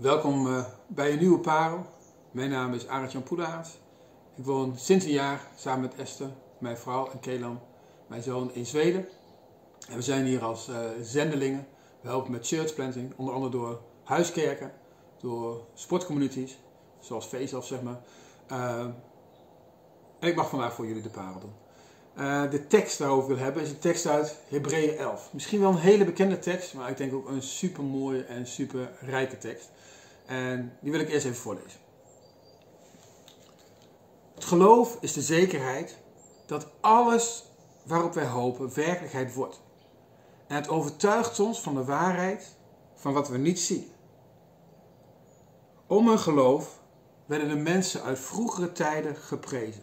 Welkom uh, bij een nieuwe parel. Mijn naam is Arend-Jan Poedaars. Ik woon sinds een jaar samen met Esther, mijn vrouw en Kelan, mijn zoon in Zweden. En we zijn hier als uh, zendelingen. We helpen met churchplanting, onder andere door huiskerken, door sportcommunities, zoals Vezelf zeg maar. Uh, en ik mag vandaag voor jullie de parel doen. Uh, de tekst waarover ik wil hebben is een tekst uit Hebreeën 11. Misschien wel een hele bekende tekst, maar ik denk ook een super mooie en super rijke tekst. En die wil ik eerst even voorlezen. Het geloof is de zekerheid dat alles waarop wij hopen werkelijkheid wordt. En het overtuigt ons van de waarheid van wat we niet zien. Om hun geloof werden de mensen uit vroegere tijden geprezen.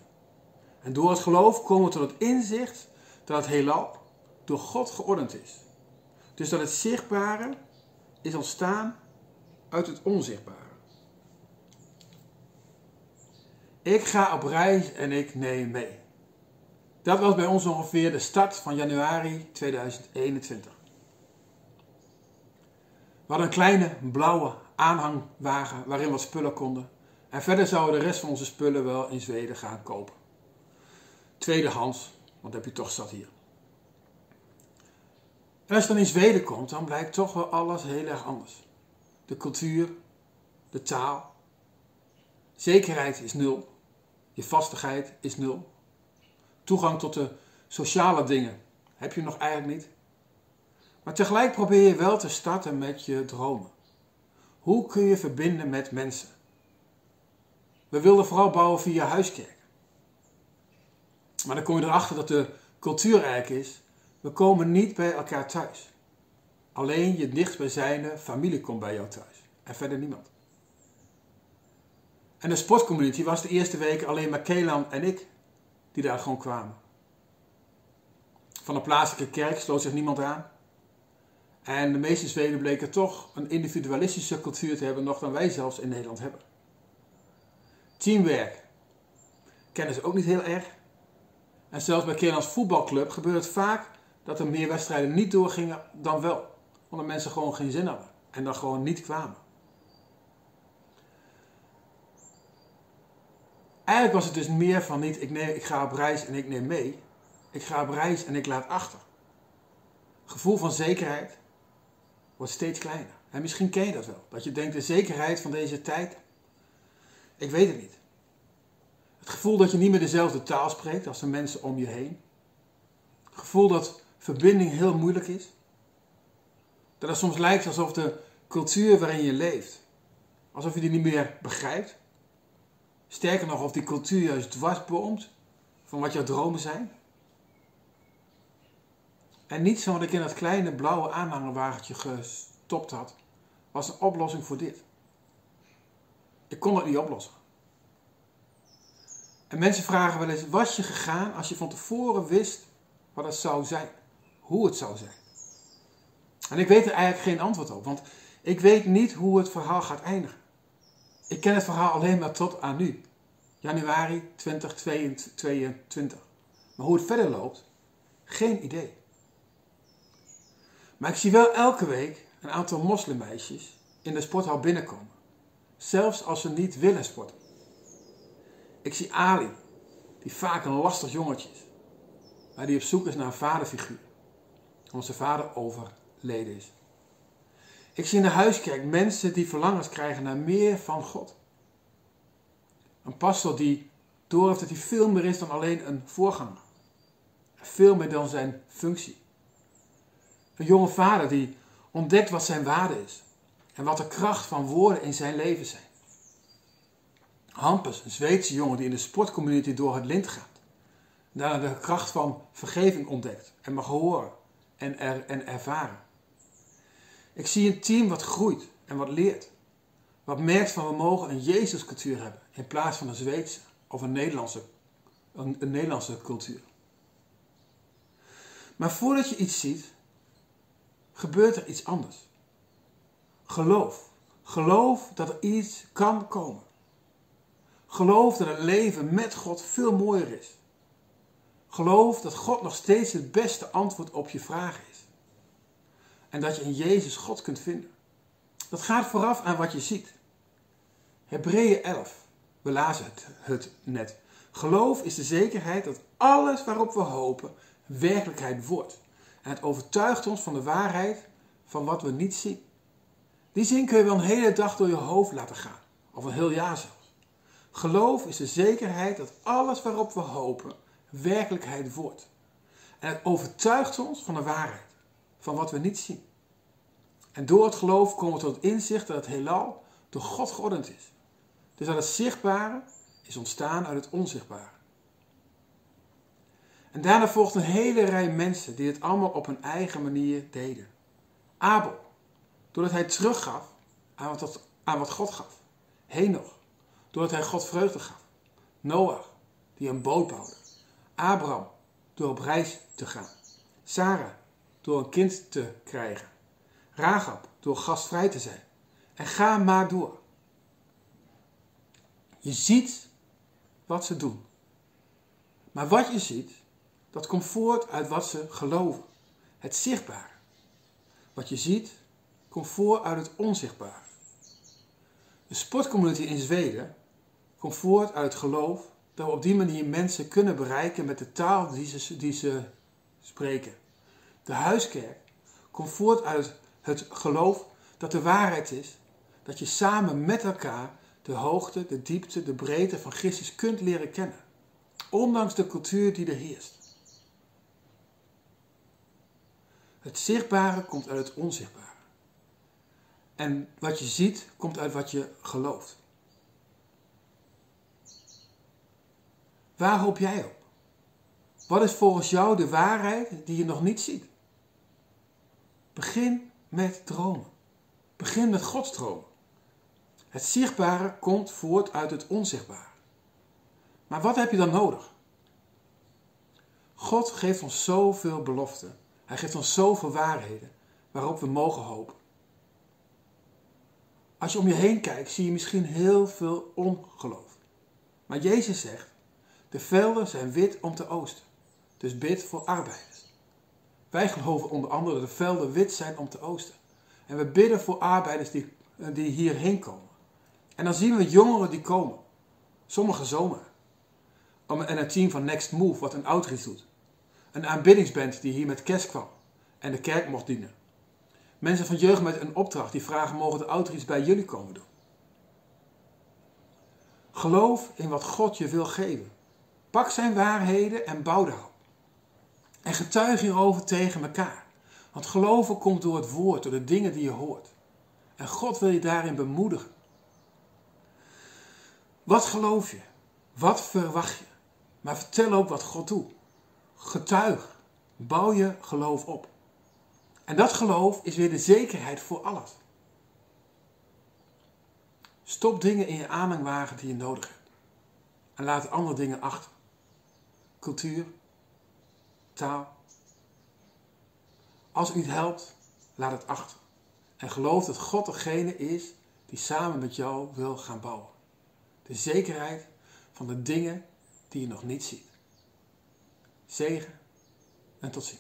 En door het geloof komen we tot het inzicht dat het heelal door God geordend is. Dus dat het zichtbare is ontstaan uit het onzichtbare. Ik ga op reis en ik neem mee. Dat was bij ons ongeveer de start van januari 2021. We hadden een kleine blauwe aanhangwagen waarin wat spullen konden. En verder zouden de rest van onze spullen wel in Zweden gaan kopen. Tweedehands, want heb je toch zat hier. En als je dan in Zweden komt, dan blijkt toch wel alles heel erg anders. De cultuur, de taal. Zekerheid is nul. Je vastigheid is nul. Toegang tot de sociale dingen heb je nog eigenlijk niet. Maar tegelijk probeer je wel te starten met je dromen. Hoe kun je verbinden met mensen? We wilden vooral bouwen via huiskerk. Maar dan kom je erachter dat de cultuur eigenlijk is, we komen niet bij elkaar thuis. Alleen je dichtstbijzijnde familie komt bij jou thuis. En verder niemand. En de sportcommunity was de eerste weken alleen maar Kelan en ik die daar gewoon kwamen. Van de plaatselijke kerk sloot zich niemand aan. En de meeste Zweden bleken toch een individualistische cultuur te hebben, nog dan wij zelfs in Nederland hebben. Teamwerk kennen ze ook niet heel erg. En zelfs bij Kelan's voetbalclub gebeurt het vaak dat er meer wedstrijden niet doorgingen dan wel. Omdat mensen gewoon geen zin hadden en dan gewoon niet kwamen. Eigenlijk was het dus meer van niet, ik, neem, ik ga op reis en ik neem mee. Ik ga op reis en ik laat achter. Gevoel van zekerheid wordt steeds kleiner. En misschien ken je dat wel. Dat je denkt, de zekerheid van deze tijd, ik weet het niet. Het gevoel dat je niet meer dezelfde taal spreekt als de mensen om je heen. Het gevoel dat verbinding heel moeilijk is. Dat het soms lijkt alsof de cultuur waarin je leeft, alsof je die niet meer begrijpt. Sterker nog, of die cultuur juist dwarsboomt van wat jouw dromen zijn. En niets van wat ik in dat kleine blauwe aanhangerwagentje gestopt had, was een oplossing voor dit. Ik kon het niet oplossen. En mensen vragen wel eens, was je gegaan als je van tevoren wist wat het zou zijn? Hoe het zou zijn? En ik weet er eigenlijk geen antwoord op, want ik weet niet hoe het verhaal gaat eindigen. Ik ken het verhaal alleen maar tot aan nu. Januari 2022. Maar hoe het verder loopt, geen idee. Maar ik zie wel elke week een aantal moslimmeisjes in de sporthal binnenkomen. Zelfs als ze niet willen sporten. Ik zie Ali, die vaak een lastig jongetje is. Maar die op zoek is naar een vaderfiguur. Omdat zijn vader overleden is. Ik zie in de huiskerk mensen die verlangens krijgen naar meer van God. Een pastor die doorheeft dat hij veel meer is dan alleen een voorganger. Veel meer dan zijn functie. Een jonge vader die ontdekt wat zijn waarde is. En wat de kracht van woorden in zijn leven zijn. Hampus, een Zweedse jongen die in de sportcommunity door het lint gaat. Daarna de kracht van vergeving ontdekt en mag horen en, er, en ervaren. Ik zie een team wat groeit en wat leert. Wat merkt van we mogen een Jezuscultuur hebben in plaats van een Zweedse of een Nederlandse, een Nederlandse cultuur. Maar voordat je iets ziet, gebeurt er iets anders. Geloof. Geloof dat er iets kan komen. Geloof dat het leven met God veel mooier is. Geloof dat God nog steeds het beste antwoord op je vragen is. En dat je in Jezus God kunt vinden. Dat gaat vooraf aan wat je ziet. Hebreeën 11. We lazen het, het net. Geloof is de zekerheid dat alles waarop we hopen werkelijkheid wordt. En het overtuigt ons van de waarheid van wat we niet zien. Die zin kun je wel een hele dag door je hoofd laten gaan. Of een heel jaar zelfs. Geloof is de zekerheid dat alles waarop we hopen werkelijkheid wordt. En het overtuigt ons van de waarheid, van wat we niet zien. En door het geloof komen we tot het inzicht dat het heelal door God geordend is. Dus dat het zichtbare is ontstaan uit het onzichtbare. En daarna volgt een hele rij mensen die het allemaal op hun eigen manier deden. Abel, doordat hij teruggaf aan wat, aan God gaf. Henoch, doordat hij God vreugde gaf. Noach, die een boot bouwde. Abraham, door op reis te gaan. Sarah, door een kind te krijgen. Rahab, door gastvrij te zijn. En ga maar door. Je ziet wat ze doen. Maar wat je ziet, dat komt voort uit wat ze geloven. Het zichtbare. Wat je ziet, komt voort uit het onzichtbare. De sportcommunity in Zweden komt voort uit geloof dat we op die manier mensen kunnen bereiken met de taal die ze, die ze spreken. De huiskerk komt voort uit het geloof dat de waarheid is dat je samen met elkaar de hoogte, de diepte, de breedte van Christus kunt leren kennen. Ondanks de cultuur die er heerst. Het zichtbare komt uit het onzichtbare. En wat je ziet, komt uit wat je gelooft. Waar hoop jij op? Wat is volgens jou de waarheid die je nog niet ziet? Begin met dromen. Begin met Gods dromen. Het zichtbare komt voort uit het onzichtbare. Maar wat heb je dan nodig? God geeft ons zoveel beloften. Hij geeft ons zoveel waarheden waarop we mogen hopen. Als je om je heen kijkt, zie je misschien heel veel ongeloof. Maar Jezus zegt: De velden zijn wit om te oosten. Dus bid voor arbeiders. Wij geloven onder andere dat de velden wit zijn om te oosten. En we bidden voor arbeiders die, die hierheen komen. En dan zien we jongeren die komen. Sommigen zomaar. En een team van Next Move wat een outreach doet. Een aanbiddingsband die hier met kerst kwam en de kerk mocht dienen. Mensen van jeugd met een opdracht die vragen mogen de outreach bij jullie komen doen. Geloof in wat God je wil geven. Pak zijn waarheden en bouw daarop. En getuig hierover tegen elkaar. Want geloven komt door het woord, door de dingen die je hoort. En God wil je daarin bemoedigen. Wat geloof je? Wat verwacht je? Maar vertel ook wat God doet. Getuig. Bouw je geloof op. En dat geloof is weer de zekerheid voor alles. Stop dingen in je aanhangwagen die je nodig hebt. En laat andere dingen achter. Cultuur, taal. Als het niet helpt, laat het achter. En geloof dat God degene is die samen met jou wil gaan bouwen. De zekerheid van de dingen die je nog niet ziet. Zegen en tot ziens.